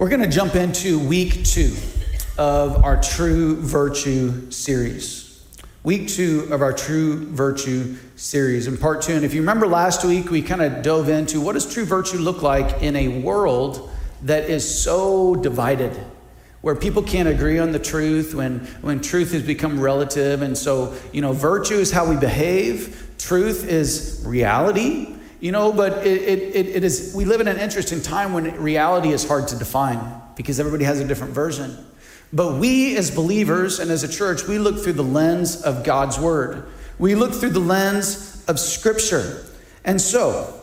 We're going to jump into week two of our True Virtue series. Week two of our True Virtue series in part two. And if you remember last week, we kind of dove into what does true virtue look like in a world that is so divided, where people can't agree on the truth, when, when truth has become relative. And so, you know, virtue is how we behave, truth is reality. You know, but it, it, it is, we live in an interesting time when reality is hard to define because everybody has a different version. But we as believers and as a church, we look through the lens of God's word. We look through the lens of scripture. And so,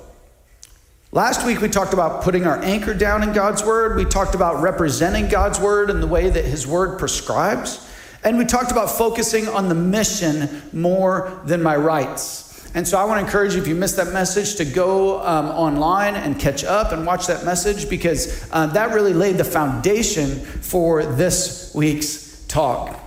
last week we talked about putting our anchor down in God's word. We talked about representing God's word in the way that his word prescribes. And we talked about focusing on the mission more than my rights. And so I want to encourage you, if you missed that message, to go um, online and catch up and watch that message because uh, that really laid the foundation for this week's talk.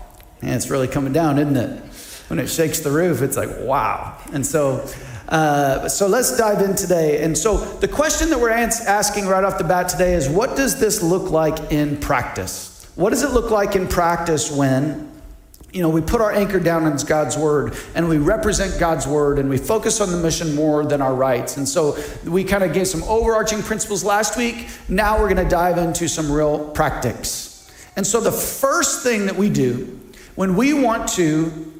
And it's really coming down, isn't it? When it shakes the roof, it's like, wow. And so, uh, so let's dive in today. And so the question that we're asking right off the bat today is what does this look like in practice? What does it look like in practice when you know, we put our anchor down in God's word and we represent God's word and we focus on the mission more than our rights. And so we kind of gave some overarching principles last week. Now we're going to dive into some real practice. And so the first thing that we do when we want to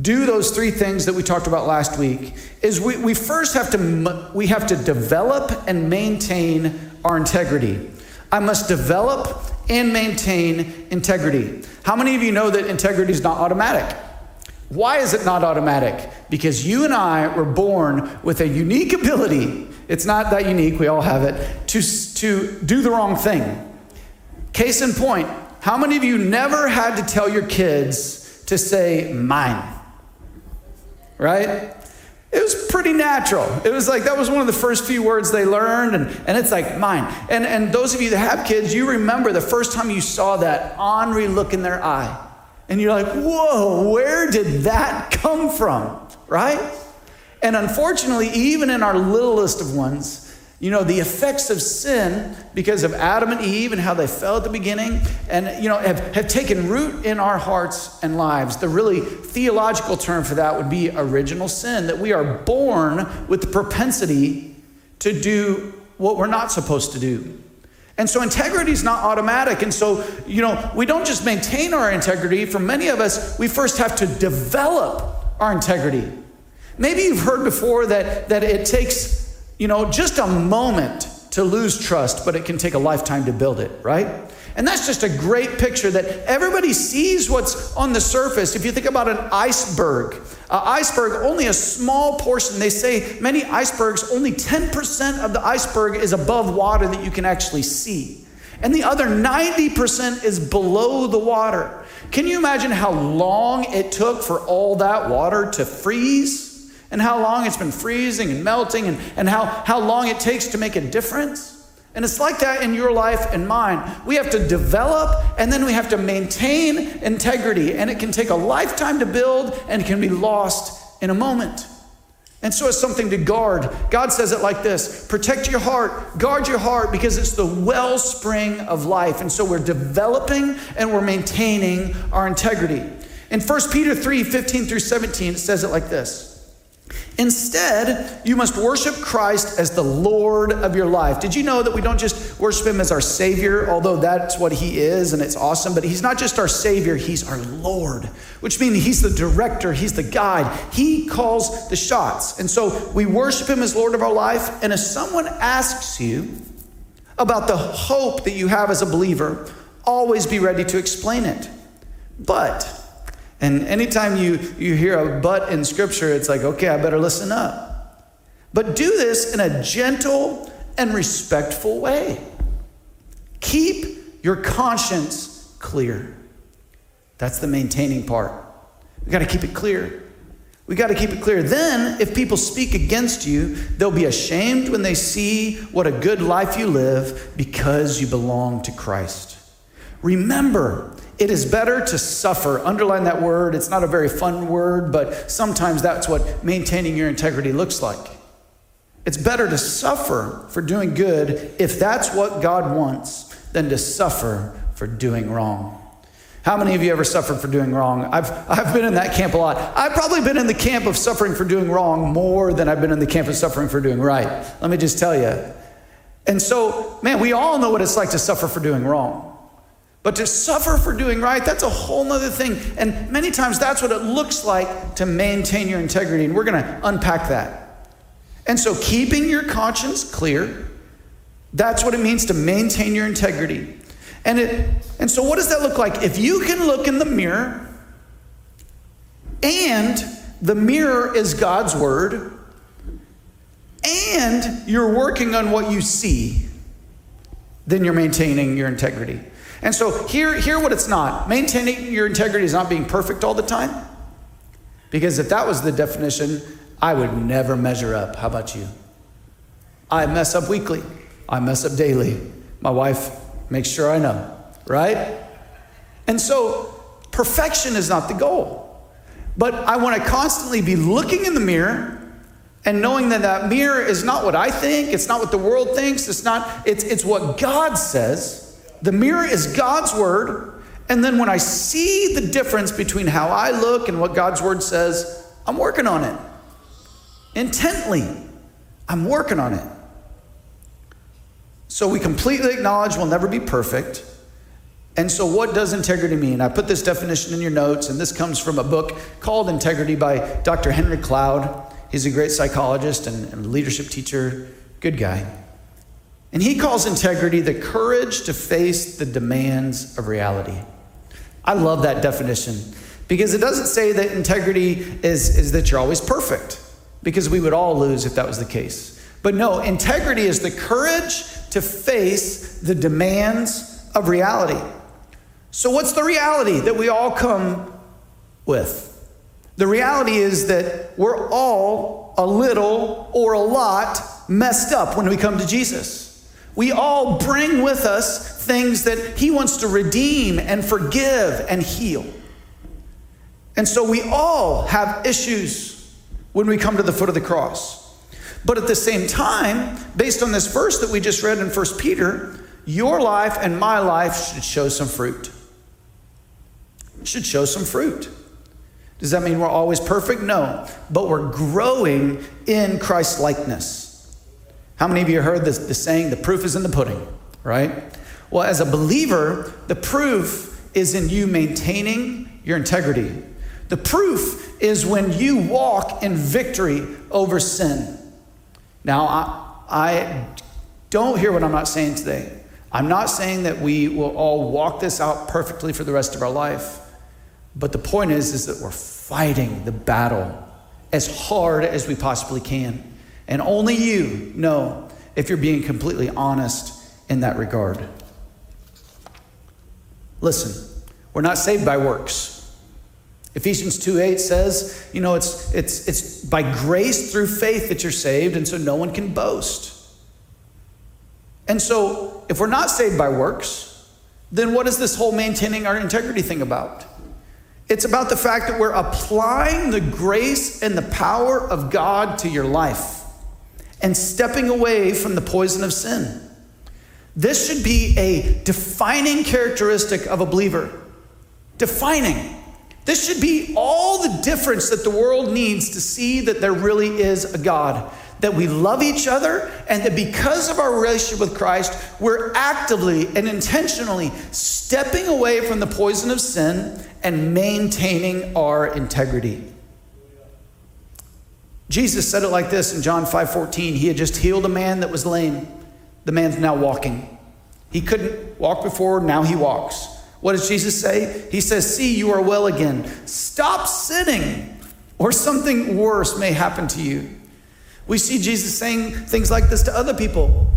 do those three things that we talked about last week is we, we first have to we have to develop and maintain our integrity. I must develop and maintain integrity. How many of you know that integrity is not automatic? Why is it not automatic? Because you and I were born with a unique ability. It's not that unique, we all have it, to, to do the wrong thing. Case in point, how many of you never had to tell your kids to say mine? Right? It was pretty natural. It was like that was one of the first few words they learned, and, and it's like mine. And, and those of you that have kids, you remember the first time you saw that ornery look in their eye. And you're like, whoa, where did that come from? Right? And unfortunately, even in our littlest of ones, you know, the effects of sin because of Adam and Eve and how they fell at the beginning and, you know, have, have taken root in our hearts and lives. The really theological term for that would be original sin, that we are born with the propensity to do what we're not supposed to do. And so integrity is not automatic. And so, you know, we don't just maintain our integrity. For many of us, we first have to develop our integrity. Maybe you've heard before that, that it takes you know, just a moment to lose trust, but it can take a lifetime to build it, right? And that's just a great picture that everybody sees what's on the surface. If you think about an iceberg, an iceberg, only a small portion, they say many icebergs, only 10% of the iceberg is above water that you can actually see. And the other 90% is below the water. Can you imagine how long it took for all that water to freeze? And how long it's been freezing and melting and, and how, how long it takes to make a difference. And it's like that in your life and mine. We have to develop and then we have to maintain integrity. And it can take a lifetime to build and can be lost in a moment. And so it's something to guard. God says it like this protect your heart, guard your heart, because it's the wellspring of life. And so we're developing and we're maintaining our integrity. In 1 Peter 3 15 through 17, it says it like this. Instead, you must worship Christ as the Lord of your life. Did you know that we don't just worship Him as our Savior, although that's what He is and it's awesome, but He's not just our Savior, He's our Lord, which means He's the director, He's the guide. He calls the shots. And so we worship Him as Lord of our life. And if someone asks you about the hope that you have as a believer, always be ready to explain it. But and anytime you, you hear a but in scripture, it's like, okay, I better listen up. But do this in a gentle and respectful way. Keep your conscience clear. That's the maintaining part. We got to keep it clear. We got to keep it clear. Then, if people speak against you, they'll be ashamed when they see what a good life you live because you belong to Christ. Remember, it is better to suffer. Underline that word. It's not a very fun word, but sometimes that's what maintaining your integrity looks like. It's better to suffer for doing good if that's what God wants than to suffer for doing wrong. How many of you ever suffered for doing wrong? I've, I've been in that camp a lot. I've probably been in the camp of suffering for doing wrong more than I've been in the camp of suffering for doing right. Let me just tell you. And so, man, we all know what it's like to suffer for doing wrong. But to suffer for doing right, that's a whole nother thing. And many times that's what it looks like to maintain your integrity. And we're going to unpack that. And so, keeping your conscience clear, that's what it means to maintain your integrity. And, it, and so, what does that look like? If you can look in the mirror, and the mirror is God's word, and you're working on what you see, then you're maintaining your integrity. And so, hear, hear what it's not. Maintaining your integrity is not being perfect all the time. Because if that was the definition, I would never measure up. How about you? I mess up weekly, I mess up daily. My wife makes sure I know, right? And so, perfection is not the goal. But I want to constantly be looking in the mirror and knowing that that mirror is not what I think, it's not what the world thinks, it's not, it's, it's what God says. The mirror is God's word. And then when I see the difference between how I look and what God's word says, I'm working on it. Intently, I'm working on it. So we completely acknowledge we'll never be perfect. And so, what does integrity mean? I put this definition in your notes, and this comes from a book called Integrity by Dr. Henry Cloud. He's a great psychologist and, leadership teacher, good guy. And he calls integrity the courage to face the demands of reality. I love that definition because it doesn't say that integrity is, is that you're always perfect, because we would all lose if that was the case. But no, integrity is the courage to face the demands of reality. So, what's the reality that we all come with? The reality is that we're all a little or a lot messed up when we come to Jesus. We all bring with us things that He wants to redeem and forgive and heal. And so we all have issues when we come to the foot of the cross. But at the same time, based on this verse that we just read in 1 Peter, your life and my life should show some fruit. should show some fruit. Does that mean we're always perfect? No. But we're growing in Christ likeness. How many of you heard this, the saying, the proof is in the pudding, right? Well, as a believer, the proof is in you maintaining your integrity. The proof is when you walk in victory over sin. Now, I, I don't hear what I'm not saying today. I'm not saying that we will all walk this out perfectly for the rest of our life. But the point is, is that we're fighting the battle as hard as we possibly can. And only you know if you're being completely honest in that regard. Listen, we're not saved by works. Ephesians 2 8 says, you know, it's, it's, it's by grace through faith that you're saved, and so no one can boast. And so, if we're not saved by works, then what is this whole maintaining our integrity thing about? It's about the fact that we're applying the grace and the power of God to your life and stepping away from the poison of sin. This should be a defining characteristic of a believer. Defining. This should be all the difference that the world needs to see that there really is a God. That we love each other, and that because of our relationship with Christ, we're actively and intentionally stepping away from the poison of sin and maintaining our integrity. Jesus said it like this in John 5:14. He had just healed a man that was lame. The man's now walking. He couldn't walk before, now he walks. What does Jesus say? He says, See, you are well again. Stop sinning, or something worse may happen to you. We see Jesus saying things like this to other people,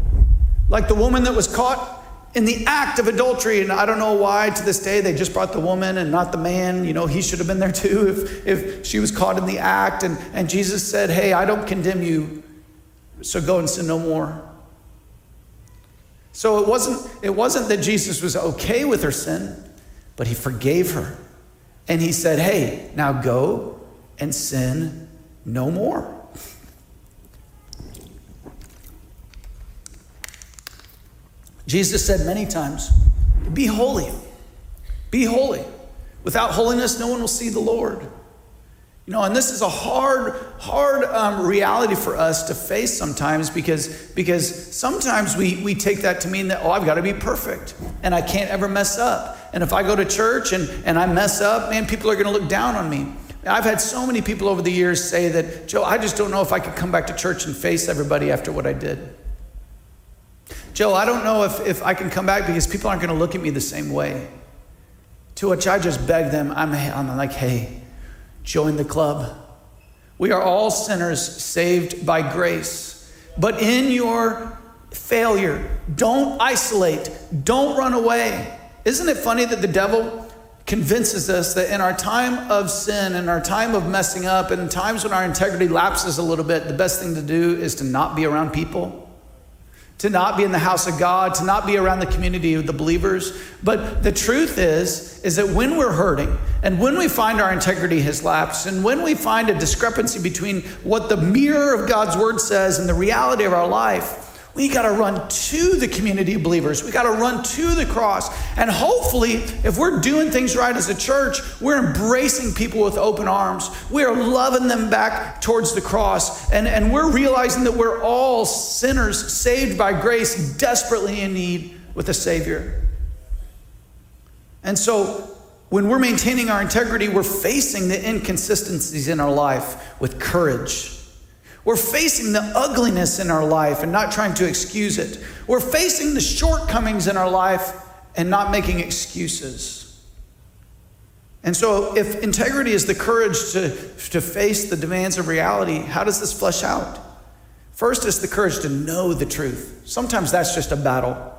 like the woman that was caught in the act of adultery. And I don't know why to this day they just brought the woman and not the man. You know, he should have been there too if, if she was caught in the act. And, and Jesus said, Hey, I don't condemn you, so go and sin no more. So it wasn't, it wasn't that Jesus was okay with her sin, but he forgave her. And he said, Hey, now go and sin no more. Jesus said many times, Be holy. Be holy. Without holiness, no one will see the Lord. You know, and this is a hard, hard um, reality for us to face sometimes because, because sometimes we, we take that to mean that, oh, I've got to be perfect and I can't ever mess up. And if I go to church and, and I mess up, man, people are going to look down on me. I've had so many people over the years say that, Joe, I just don't know if I could come back to church and face everybody after what I did. Joe, I don't know if, if I can come back because people aren't going to look at me the same way. To which I just beg them, I'm, I'm like, hey, join the club. We are all sinners saved by grace. But in your failure, don't isolate, don't run away. Isn't it funny that the devil convinces us that in our time of sin, in our time of messing up, in times when our integrity lapses a little bit, the best thing to do is to not be around people? To not be in the house of God, to not be around the community of the believers. But the truth is, is that when we're hurting and when we find our integrity has lapsed and when we find a discrepancy between what the mirror of God's word says and the reality of our life, we got to run to the community of believers. We got to run to the cross. And hopefully, if we're doing things right as a church, we're embracing people with open arms. We are loving them back towards the cross. And, and we're realizing that we're all sinners saved by grace, desperately in need with a Savior. And so, when we're maintaining our integrity, we're facing the inconsistencies in our life with courage we're facing the ugliness in our life and not trying to excuse it. We're facing the shortcomings in our life and not making excuses. And so, if integrity is the courage to, to face the demands of reality, how does this flesh out? First, it's the courage to know the truth. Sometimes that's just a battle.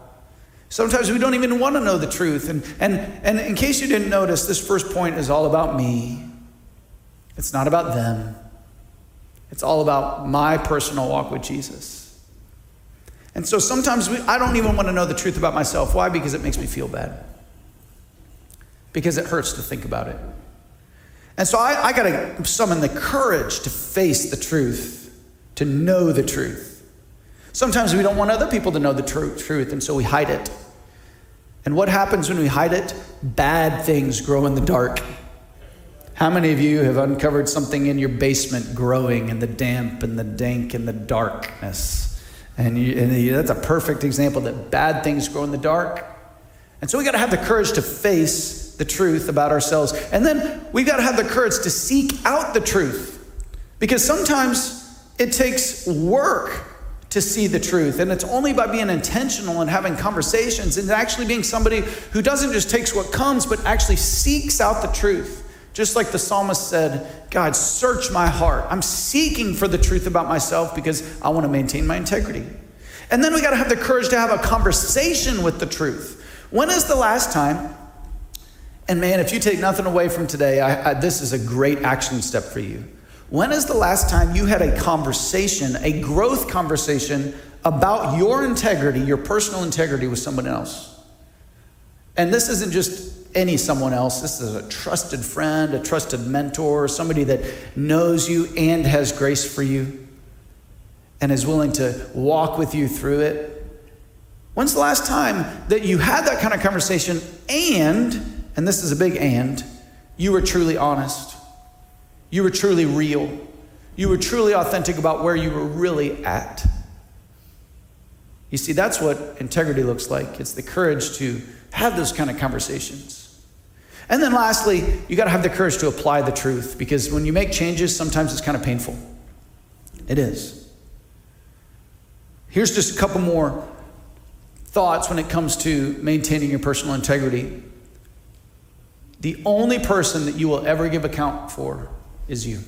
Sometimes we don't even want to know the truth. And, and, and in case you didn't notice, this first point is all about me, it's not about them. It's all about my personal walk with Jesus. And so sometimes we, I don't even want to know the truth about myself. Why? Because it makes me feel bad. Because it hurts to think about it. And so I, I got to summon the courage to face the truth, to know the truth. Sometimes we don't want other people to know the tr- truth, and so we hide it. And what happens when we hide it? Bad things grow in the dark. How many of you have uncovered something in your basement growing in the damp and the dank and the darkness? And, you, and you, that's a perfect example that bad things grow in the dark. And so we got to have the courage to face the truth about ourselves. And then we got to have the courage to seek out the truth. Because sometimes it takes work to see the truth. And it's only by being intentional and having conversations and actually being somebody who doesn't just takes what comes, but actually seeks out the truth. Just like the psalmist said, God, search my heart. I'm seeking for the truth about myself because I want to maintain my integrity. And then we got to have the courage to have a conversation with the truth. When is the last time? And man, if you take nothing away from today, I, I, this is a great action step for you. When is the last time you had a conversation, a growth conversation about your integrity, your personal integrity with someone else? And this isn't just any someone else. This is a trusted friend, a trusted mentor, somebody that knows you and has grace for you and is willing to walk with you through it. When's the last time that you had that kind of conversation and, and this is a big and, you were truly honest? You were truly real. You were truly authentic about where you were really at. You see, that's what integrity looks like. It's the courage to have those kind of conversations. And then lastly, you got to have the courage to apply the truth because when you make changes, sometimes it's kind of painful. It is. Here's just a couple more thoughts when it comes to maintaining your personal integrity. The only person that you will ever give account for is you.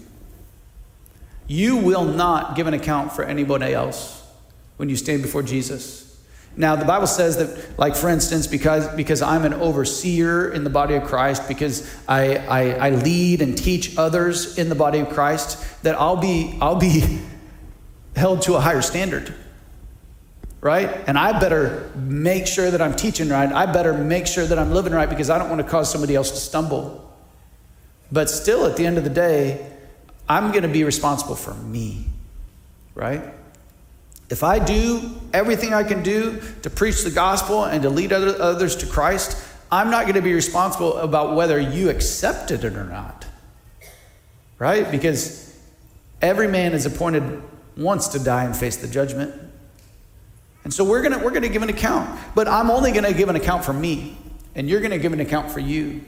You will not give an account for anybody else when you stand before Jesus. Now, the Bible says that, like for instance, because, because I'm an overseer in the body of Christ, because I, I, I lead and teach others in the body of Christ, that I'll be, I'll be held to a higher standard. Right? And I better make sure that I'm teaching right. I better make sure that I'm living right because I don't want to cause somebody else to stumble. But still, at the end of the day, I'm going to be responsible for me. Right? If I do everything I can do to preach the gospel and to lead other, others to Christ, I'm not going to be responsible about whether you accepted it or not. Right? Because every man is appointed once to die and face the judgment. And so we're going we're going to give an account. But I'm only going to give an account for me, and you're going to give an account for you.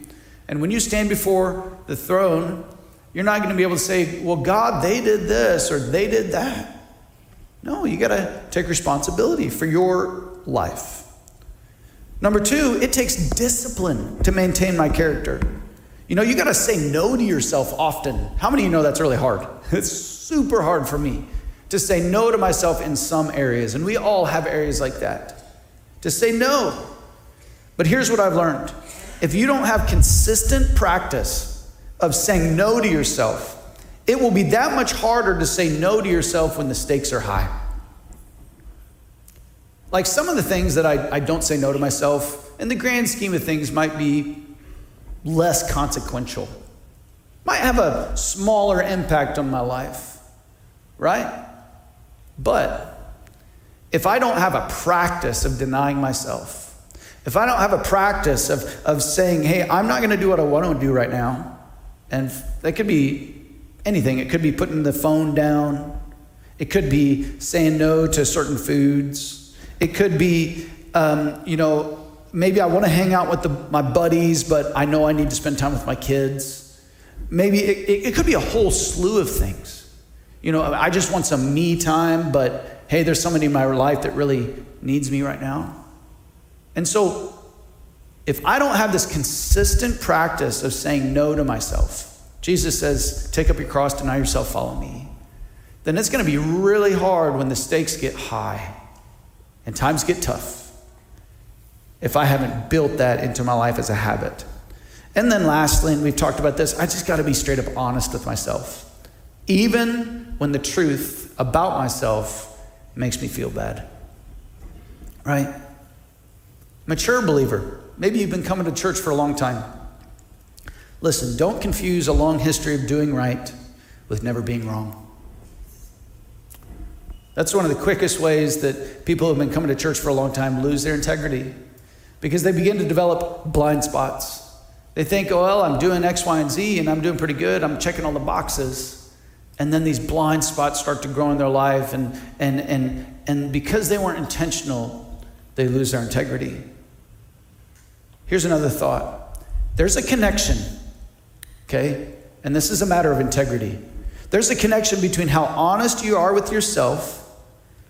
And when you stand before the throne, you're not going to be able to say, well, God, they did this or they did that. No, you got to take responsibility for your life. Number two, it takes discipline to maintain my character. You know, you got to say no to yourself often. How many of you know that's really hard? It's super hard for me to say no to myself in some areas, and we all have areas like that. To say no. But here's what I've learned if you don't have consistent practice of saying no to yourself, it will be that much harder to say no to yourself when the stakes are high. Like some of the things that I, I don't say no to myself, in the grand scheme of things, might be less consequential, might have a smaller impact on my life, right? But if I don't have a practice of denying myself, if I don't have a practice of, of saying, hey, I'm not going to do what I want to do right now, and that could be anything. It could be putting the phone down, it could be saying no to certain foods, it could be, um, you know, maybe I want to hang out with the, my buddies, but I know I need to spend time with my kids. Maybe it, it, it could be a whole slew of things. You know, I just want some me time, but hey, there's somebody in my life that really needs me right now. And so, if I don't have this consistent practice of saying no to myself, Jesus says, take up your cross, deny yourself, follow me, then it's going to be really hard when the stakes get high and times get tough if I haven't built that into my life as a habit. And then lastly, and we've talked about this, I just got to be straight up honest with myself. Even when the truth about myself makes me feel bad. Right? Mature believer, maybe you've been coming to church for a long time. Listen, don't confuse a long history of doing right with never being wrong. That's one of the quickest ways that people who have been coming to church for a long time lose their integrity because they begin to develop blind spots. They think, oh, well, I'm doing X, Y, and Z and I'm doing pretty good. I'm checking all the boxes. And then these blind spots start to grow in their life. And, and, and, and because they weren't intentional, they lose their integrity. Here's another thought there's a connection, okay? And this is a matter of integrity. There's a connection between how honest you are with yourself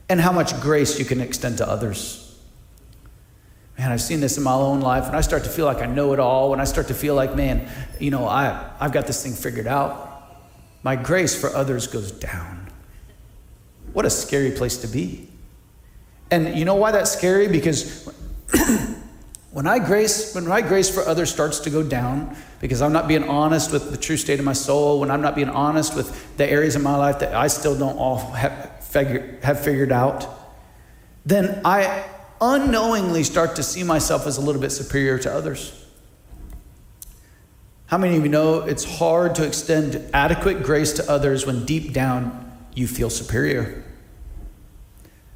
and how much grace you can extend to others. Man, I've seen this in my own life. When I start to feel like I know it all, when I start to feel like, man, you know, I, I've got this thing figured out, my grace for others goes down. What a scary place to be. And you know why that's scary? Because When I grace, when my grace for others starts to go down, because I'm not being honest with the true state of my soul, when I'm not being honest with the areas of my life that I still don't all have, figure, have figured out, then I unknowingly start to see myself as a little bit superior to others. How many of you know it's hard to extend adequate grace to others when deep down you feel superior?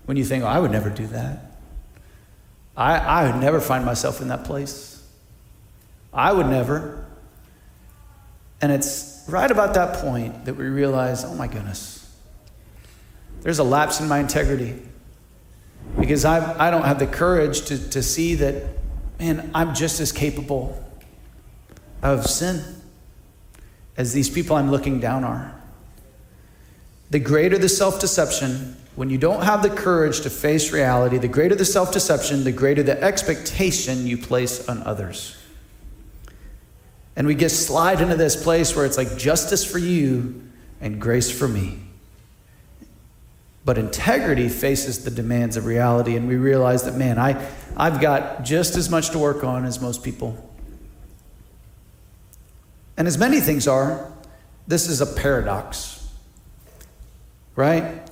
When you think, oh, I would never do that. I, I would never find myself in that place. I would never. And it's right about that point that we realize oh my goodness, there's a lapse in my integrity. Because I, I don't have the courage to, to see that, man, I'm just as capable of sin as these people I'm looking down are. The greater the self deception, when you don't have the courage to face reality, the greater the self deception, the greater the expectation you place on others. And we get slide into this place where it's like justice for you and grace for me. But integrity faces the demands of reality, and we realize that, man, I, I've got just as much to work on as most people. And as many things are, this is a paradox, right?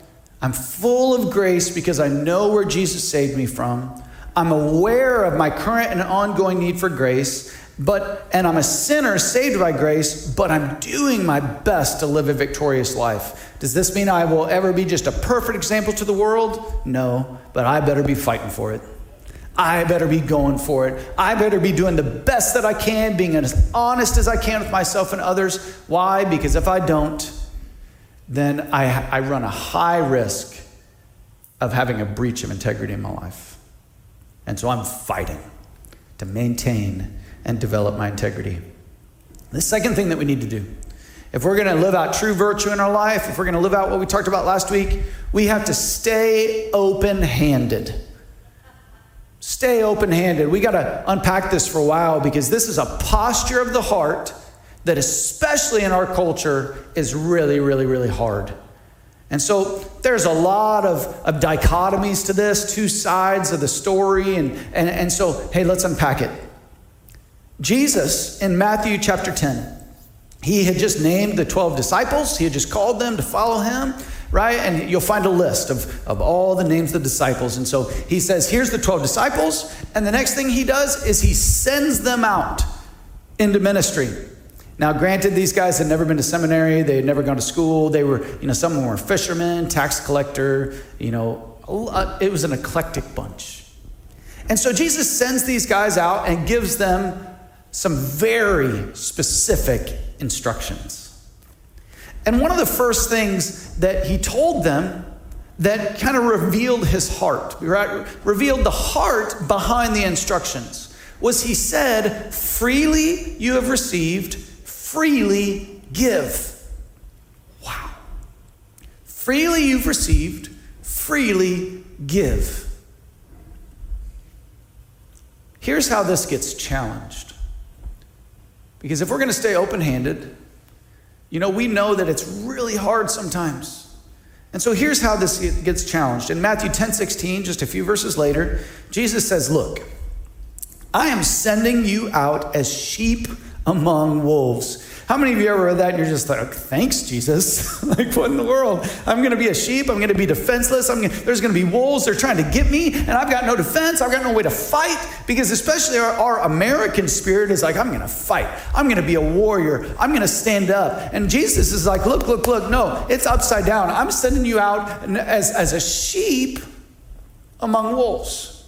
I'm full of grace because I know where Jesus saved me from. I'm aware of my current and ongoing need for grace, but and I'm a sinner saved by grace, but I'm doing my best to live a victorious life. Does this mean I will ever be just a perfect example to the world? No, but I better be fighting for it. I better be going for it. I better be doing the best that I can, being as honest as I can with myself and others. Why? Because if I don't, then I, I run a high risk of having a breach of integrity in my life. And so I'm fighting to maintain and develop my integrity. The second thing that we need to do, if we're to live out true virtue in our life, if we're to live out what we talked about last week, we have to stay open handed. Stay open handed. We got to unpack this for a while because this is a posture of the heart that, especially in our culture, is really, really, really hard. And so there's a lot of, of dichotomies to this, two sides of the story. And, and, and so, hey, let's unpack it. Jesus in Matthew chapter 10, he had just named the 12 disciples, he had just called them to follow him, right? And you'll find a list of, of all the names of the disciples. And so he says, here's the 12 disciples. And the next thing he does is he sends them out into ministry. Now, granted, these guys had never been to seminary, they had never gone to school. They were, you know, some of them were fishermen, tax collector, you know, uh, it was an eclectic bunch. And so Jesus sends these guys out and gives them some very specific instructions. And one of the first things that he told them that kind of revealed his heart, right? revealed the heart behind the instructions, was he said, Freely you have received, freely give. Wow. Freely you've received, freely give. Here's how this gets challenged. Because if we're going to stay open handed, you know, we know that it's really hard sometimes. And so here's how this gets challenged. In Matthew 10 16, just a few verses later, Jesus says, Look, I am sending you out as sheep among wolves. How many of you ever read that and you're just like, thanks, Jesus? like, what in the world? I'm going to be a sheep. I'm going to be defenseless. I'm gonna, there's going to be wolves. They're trying to get me, and I've got no defense. I've got no way to fight because, especially our, our American spirit is like, I'm going to fight. I'm going to be a warrior. I'm going to stand up. And Jesus is like, look, look, look. No, it's upside down. I'm sending you out as, as a sheep among wolves.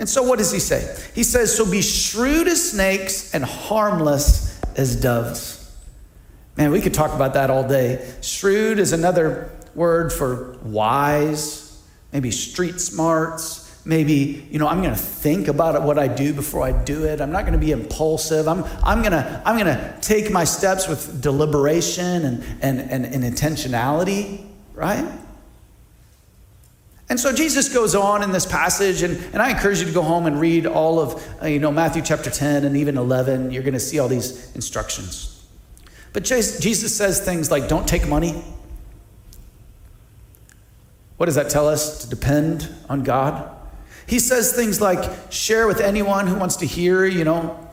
And so, what does he say? He says, So be shrewd as snakes and harmless as doves. Man, we could talk about that all day. Shrewd is another word for wise, maybe street smarts. Maybe, you know, I'm going to think about what I do before I do it. I'm not going to be impulsive. I'm, I'm going to I'm to take my steps with deliberation and, and, and, and intentionality, right? And so Jesus goes on in this passage, and, and I encourage you to go home and read all of, uh, you know, Matthew chapter 10 and even 11. You're going to see all these instructions. But Jesus says things like, don't take money. What does that tell us? To depend on God. He says things like, share with anyone who wants to hear, you know.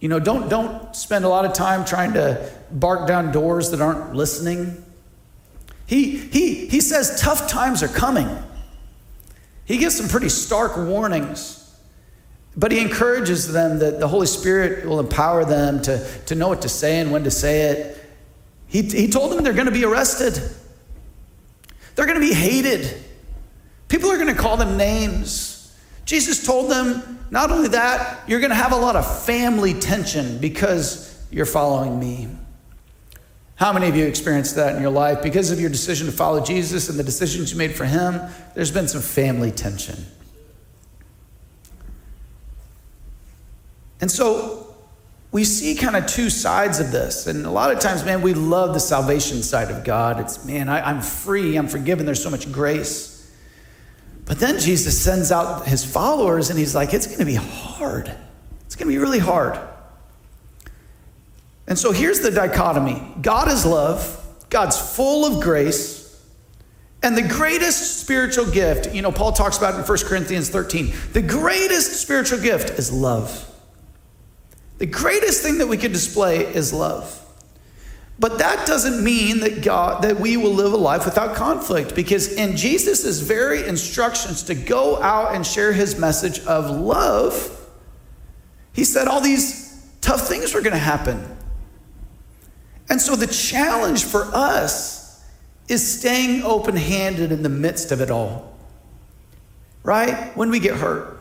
You know, don't, don't spend a lot of time trying to bark down doors that aren't listening. He, he, he says tough times are coming. He gives some pretty stark warnings. But he encourages them that the Holy Spirit will empower them to, to know what to say and when to say it. He, he told them they're going to be arrested, they're going to be hated. People are going to call them names. Jesus told them not only that, you're going to have a lot of family tension because you're following me. How many of you experienced that in your life? Because of your decision to follow Jesus and the decisions you made for him, there's been some family tension. And so we see kind of two sides of this. And a lot of times, man, we love the salvation side of God. It's, man, I, am free, I'm forgiven, there's so much grace. But then Jesus sends out his followers and he's like, it's going to be hard. It's going to be really hard. And so here's the dichotomy God is love, God's full of grace. And the greatest spiritual gift, you know, Paul talks about in 1 Corinthians 13, the greatest spiritual gift is love. The greatest thing that we can display is love. But that doesn't mean that God that we will live a life without conflict because in Jesus' very instructions to go out and share his message of love, he said all these Tough things were going to happen. And so the challenge for us is staying open handed in the midst of it all. Right? When we get hurt,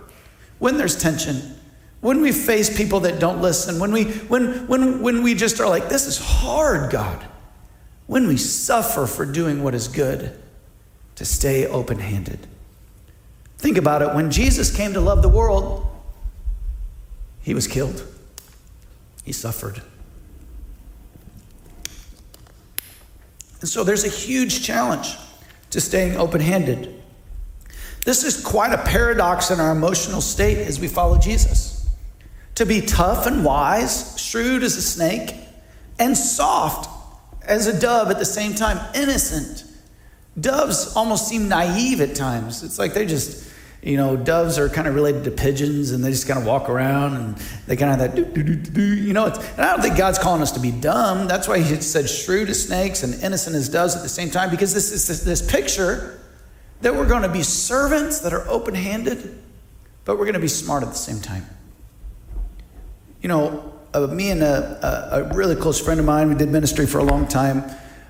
when there's tension, when we face people that don't listen, when we, when, when, when we just are like, this is hard, God, when we suffer for doing what is good, to stay open handed. Think about it. When Jesus came to love the world, he was killed, he suffered. And so there's a huge challenge to staying open handed. This is quite a paradox in our emotional state as we follow Jesus. To be tough and wise, shrewd as a snake, and soft as a dove at the same time, innocent. Doves almost seem naive at times. It's like they just, you know, doves are kind of related to pigeons and they just kind of walk around and they kind of have that, do, you know. and I don't think God's calling us to be dumb. That's why he said shrewd as snakes and innocent as doves at the same time, because this is this, this picture that we're going to be servants that are open handed, but we're going to be smart at the same time. You know, uh, me and a, a, a really close friend of mine, we did ministry for a long time.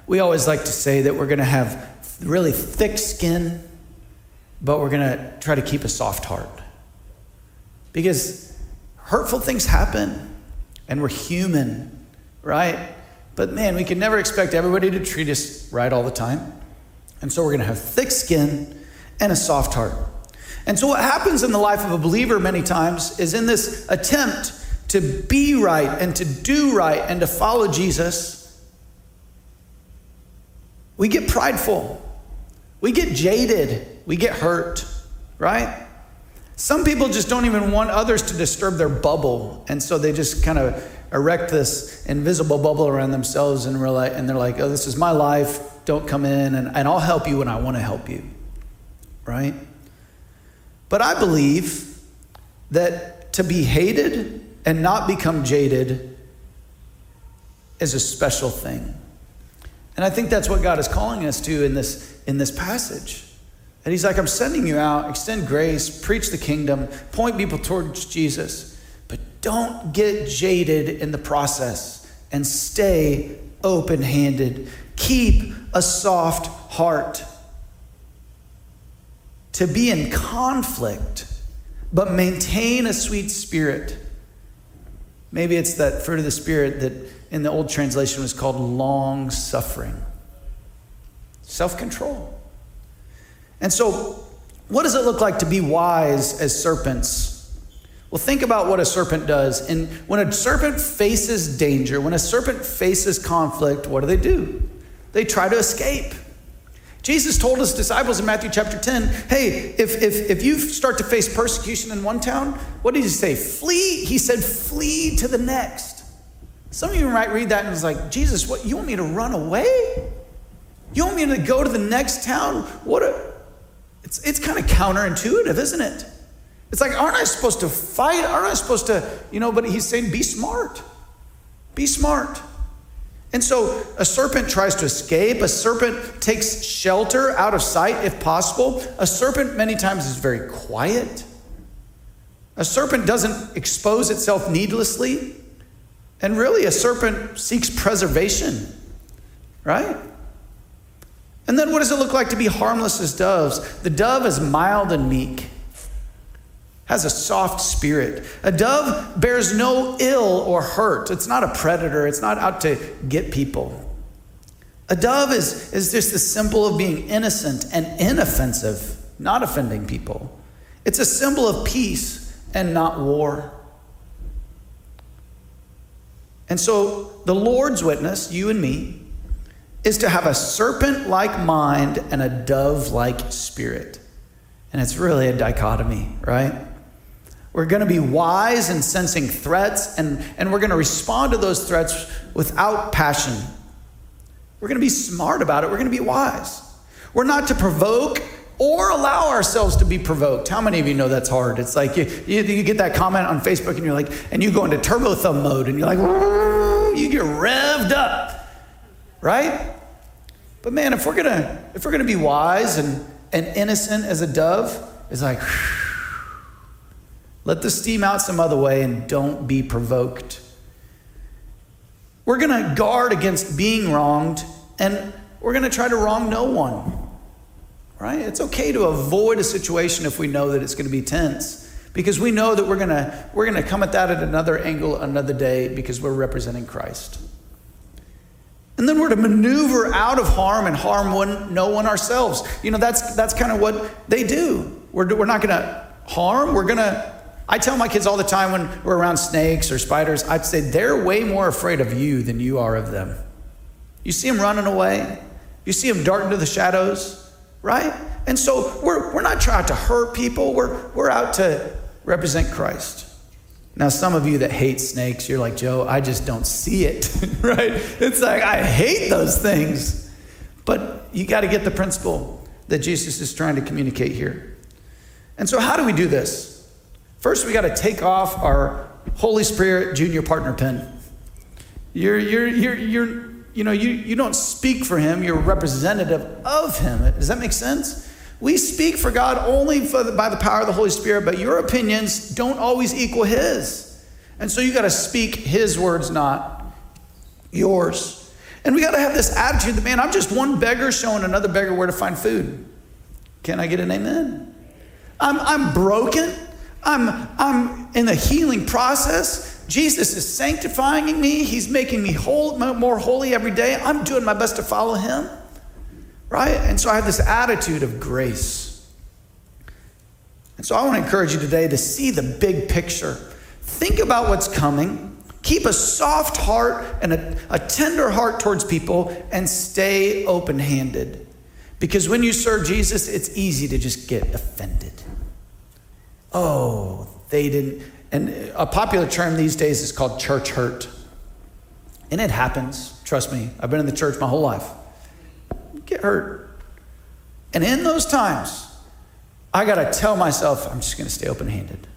We always like to say that we're going to have really thick skin, but we're going to try to keep a soft heart. Because hurtful things happen, and we're human, right? But man, we can never expect everybody to treat us right all the time. And so we're going to have thick skin and a soft heart. And so, what happens in the life of a believer many times is in this attempt to be right and to do right and to follow Jesus, we get prideful, we get jaded, we get hurt, right? Some people just don't even want others to disturb their bubble. And so they just kind of erect this invisible bubble around themselves and, like, and they're like, oh, this is my life don't come in, and, and I'll help you when I want to help you, right? But I believe that to be hated and not become jaded is a special thing. And I think that's what God is calling us to in this, in this passage. And He's like, I'm sending you out, extend grace, preach the kingdom, point people towards Jesus, but don't get jaded in the process and stay open handed. Keep a soft heart. To be in conflict, but maintain a sweet spirit. Maybe it's that fruit of the Spirit that in the old translation was called long suffering, self control. And so, what does it look like to be wise as serpents? Well, think about what a serpent does. And when a serpent faces danger, when a serpent faces conflict, what do they do? They try to escape. Jesus told his disciples in Matthew chapter 10 hey, if, if, if you start to face persecution in one town, what did he say? Flee. He said, flee to the next. Some of you might read that and it's like, Jesus, what, you want me to run away? You want me to go to the next town? What a, it's, it's kind of counterintuitive, isn't it? It's like, aren't I supposed to fight? Aren't I supposed to, you know, but he's saying, be smart. Be smart. And so a serpent tries to escape. A serpent takes shelter out of sight if possible. A serpent, many times, is very quiet. A serpent doesn't expose itself needlessly. And really, a serpent seeks preservation, right? And then what does it look like to be harmless as doves? The dove is mild and meek has a soft spirit. A dove bears no ill or hurt. It's not a predator, it's not out to get people. A dove is, is just the symbol of being innocent and inoffensive, not offending people. It's a symbol of peace and not war. And so the Lord's witness, you and me, is to have a serpent like mind and a dove like spirit. And it's really a dichotomy, right? We're going to be wise in sensing threats, and, and we're going to respond to those threats without passion. We're going to be smart about it. We're going to be wise. We're not to provoke or allow ourselves to be provoked. How many of you know that's hard? It's like you, you, you get that comment on Facebook and you're like, and you go into turbo thumb mode and you're like, you get revved up, right? But man, if we're gonna if we're gonna be wise and, and innocent as a dove, it's like, let the steam out some other way and don't be provoked. We're to guard against being wronged, and we're to try to wrong no one. Right? It's okay to avoid a situation if we know that it's to be tense because we know that we're to we're to come at that at another angle another day because we're representing Christ. And then we're to maneuver out of harm and harm one, no one ourselves. You know, that's, that's kind of what they do. We're, we're not going to harm. We're going to, I tell my kids all the time when we're around snakes or spiders, I'd say they're way more afraid of you than you are of them. You see them running away, you see them dart into the shadows, right? And so we're, we're not trying to hurt people, we're, we're out to represent Christ. Now, some of you that hate snakes, you're like, Joe, I just don't see it, right? It's like, I hate those things. But you got to get the principle that Jesus is trying to communicate here. And so, how do we do this? First, we got to take off our Holy Spirit junior partner pin. You're, you're, you're, you're, you know, you, you don't speak for him, you're representative of him. Does that make sense? We speak for God only for the, by the power of the Holy Spirit, but your opinions don't always equal His. And so you got to speak His words, not yours. And we got to have this attitude that, man, I'm just one beggar showing another beggar where to find food. Can I get an amen? I'm, I'm broken. I'm, I'm in the healing process. Jesus is sanctifying me. He's making me whole, more holy every day. I'm doing my best to follow Him right? And so I have this attitude of grace. And so I want to encourage you today to see the big picture. Think about what's coming. Keep a soft heart and a, a tender heart towards people and stay open handed. Because when you serve Jesus, it's easy to just get offended. Oh, they didn't. And a popular term these days is called church hurt. And it happens. Trust me, I've been in the church my whole life get hurt. And in those times, I got to tell myself, I'm just going to stay open handed.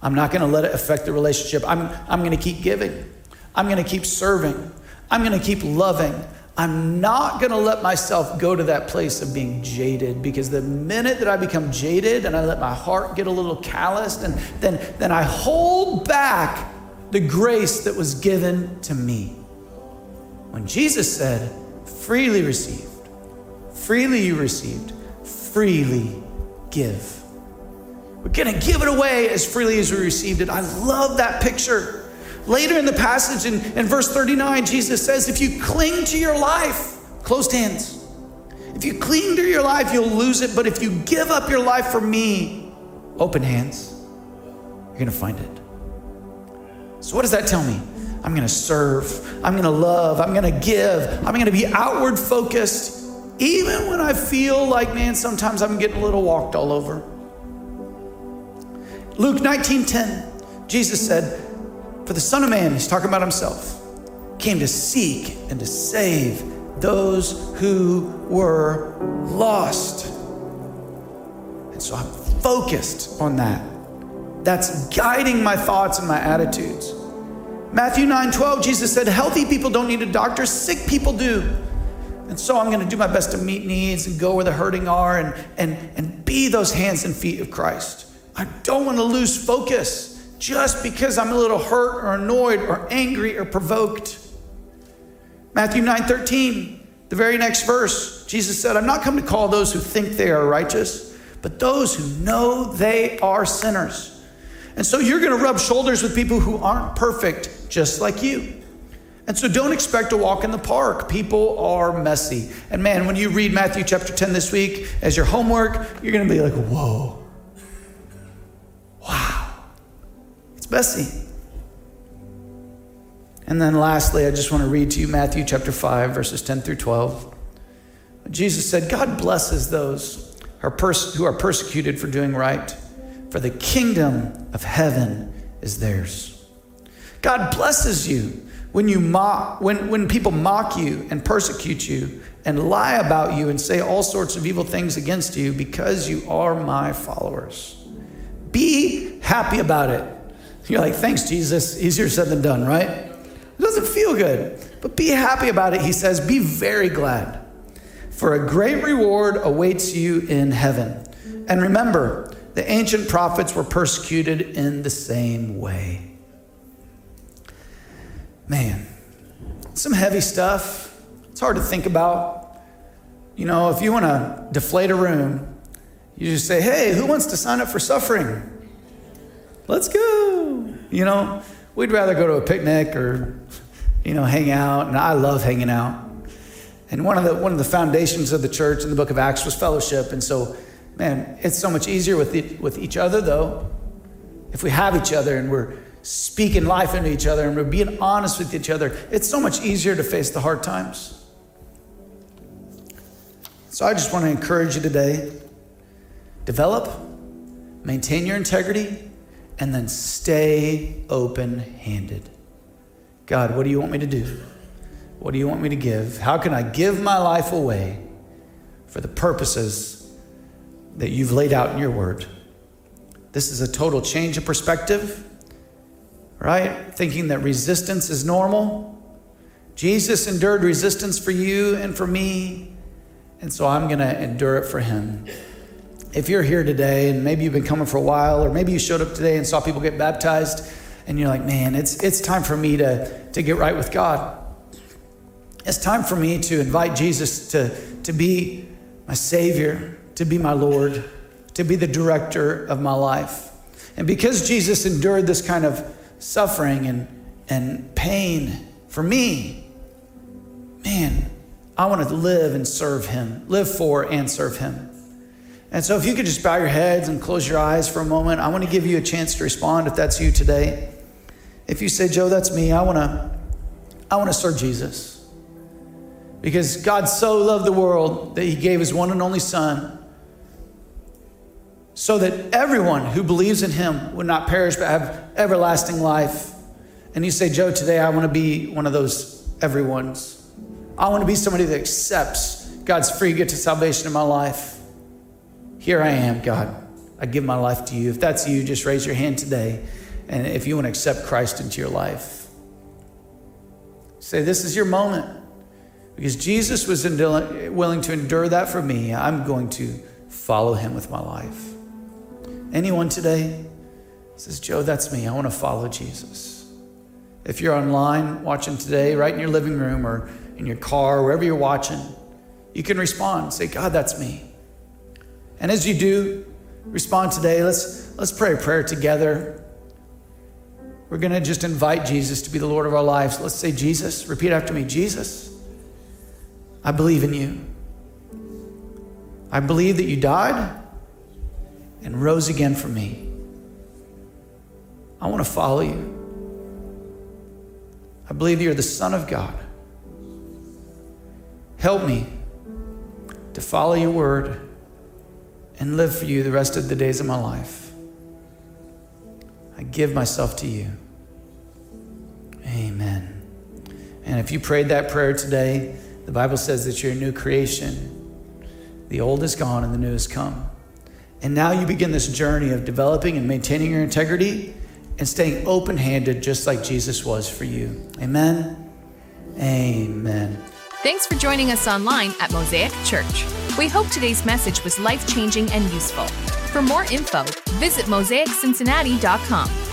I'm not going to let it affect the relationship. I'm, I'm going to keep giving. I'm going to keep serving. I'm going to keep loving. I'm not going to let myself go to that place of being jaded because the minute that I become jaded and I let my heart get a little calloused, and then, then I hold back the grace that was given to me. When Jesus said, freely received, freely you received, freely give. We're going to give it away as freely as we received it. I love that picture. Later in the passage in, in verse 39, Jesus says, If you cling to your life, closed hands. If you cling to your life, you'll lose it. But if you give up your life for me, open hands, you're going to find it. So, what does that tell me? I'm going to serve. I'm going to love. I'm going to give. I'm going to be outward focused, even when I feel like, man, sometimes I'm getting a little walked all over. Luke 19:10, Jesus said, For the Son of Man, he's talking about himself, came to seek and to save those who were lost. And so I'm focused on that. That's guiding my thoughts and my attitudes. Matthew 9 12, Jesus said, Healthy people don't need a doctor, sick people do. And so I'm going to do my best to meet needs and go where the hurting are and, and, and be those hands and feet of Christ. I don't want to lose focus just because I'm a little hurt or annoyed or angry or provoked. Matthew 9 13, the very next verse, Jesus said, I'm not come to call those who think they are righteous, but those who know they are sinners. And so you're going to rub shoulders with people who aren't perfect, just like you. And so don't expect to walk in the park. People are messy. And man, when you read Matthew chapter 10 this week as your homework, you're going to be like, whoa. Wow. It's messy. And then lastly, I just want to read to you Matthew chapter 5, verses 10 through 12. Jesus said, God blesses those who are persecuted for doing right for the kingdom of heaven is theirs. God blesses you when you mock, when, when people mock you and persecute you and lie about you and say all sorts of evil things against you because you are my followers. Be happy about it. You're like, thanks, Jesus. Easier said than done, right? It doesn't feel good, but be happy about it. He says, be very glad, for a great reward awaits you in heaven. And remember, the ancient prophets were persecuted in the same way. Man, some heavy stuff. It's hard to think about. You know, if you want to deflate a room, you just say, hey, who wants to sign up for suffering? Let's go. You know, we'd rather go to a picnic or, you know, hang out. And I love hanging out. And one of the one of the foundations of the church in the book of Acts was fellowship. And so, man, it's so much easier with the, with each other though. If we have each other and we're speaking life into each other and we're being honest with each other, it's so much easier to face the hard times. So I just want to encourage you today develop, maintain your integrity, and then stay open handed. God, what do you want me to do? What do you want me to give? How can I give my life away for the purposes that you've laid out in your word? This is a total change of perspective, right? Thinking that resistance is normal. Jesus endured resistance for you and for me, and so I'm going to endure it for him. If you're here today and maybe you've been coming for a while, or maybe you showed up today and saw people get baptized, and you're like, man, it's, it's time for me to, to get right with God. It's time for me to invite Jesus to, to be my Savior, to be my Lord, to be the director of my life. And because Jesus endured this kind of suffering and, and pain for me, man, I want to live and serve Him, live for and serve Him. And so, if you could just bow your heads and close your eyes for a moment, I want to give you a chance to respond if that's you today. If you say, Joe, that's me, I want to, I want to serve Jesus. Because God so loved the world that he gave his one and only Son so that everyone who believes in him would not perish but have everlasting life. And you say, Joe, today I want to be one of those everyone's. I want to be somebody that accepts God's free gift of salvation in my life. Here I am, God. I give my life to you. If that's you, just raise your hand today. And if you want to accept Christ into your life, say, This is your moment. Because Jesus was willing to endure that for me, I'm going to follow him with my life. Anyone today says, Joe, that's me. I want to follow Jesus. If you're online watching today, right in your living room or in your car, wherever you're watching, you can respond. Say, God, that's me. And as you do respond today, let's, let's pray a prayer together. We're going to just invite Jesus to be the Lord of our lives. Let's say, Jesus, repeat after me Jesus. I believe in you. I believe that you died and rose again for me. I want to follow you. I believe you're the Son of God. Help me to follow your word and live for you the rest of the days of my life. I give myself to you. Amen. And if you prayed that prayer today, the Bible says that you're a new creation. The old is gone and the new has come. And now you begin this journey of developing and maintaining your integrity and staying open handed, just like Jesus was for you. Amen. Amen. Thanks for joining us online at Mosaic Church. We hope today's message was life changing and useful. For more info, visit mosaiccincinnati.com.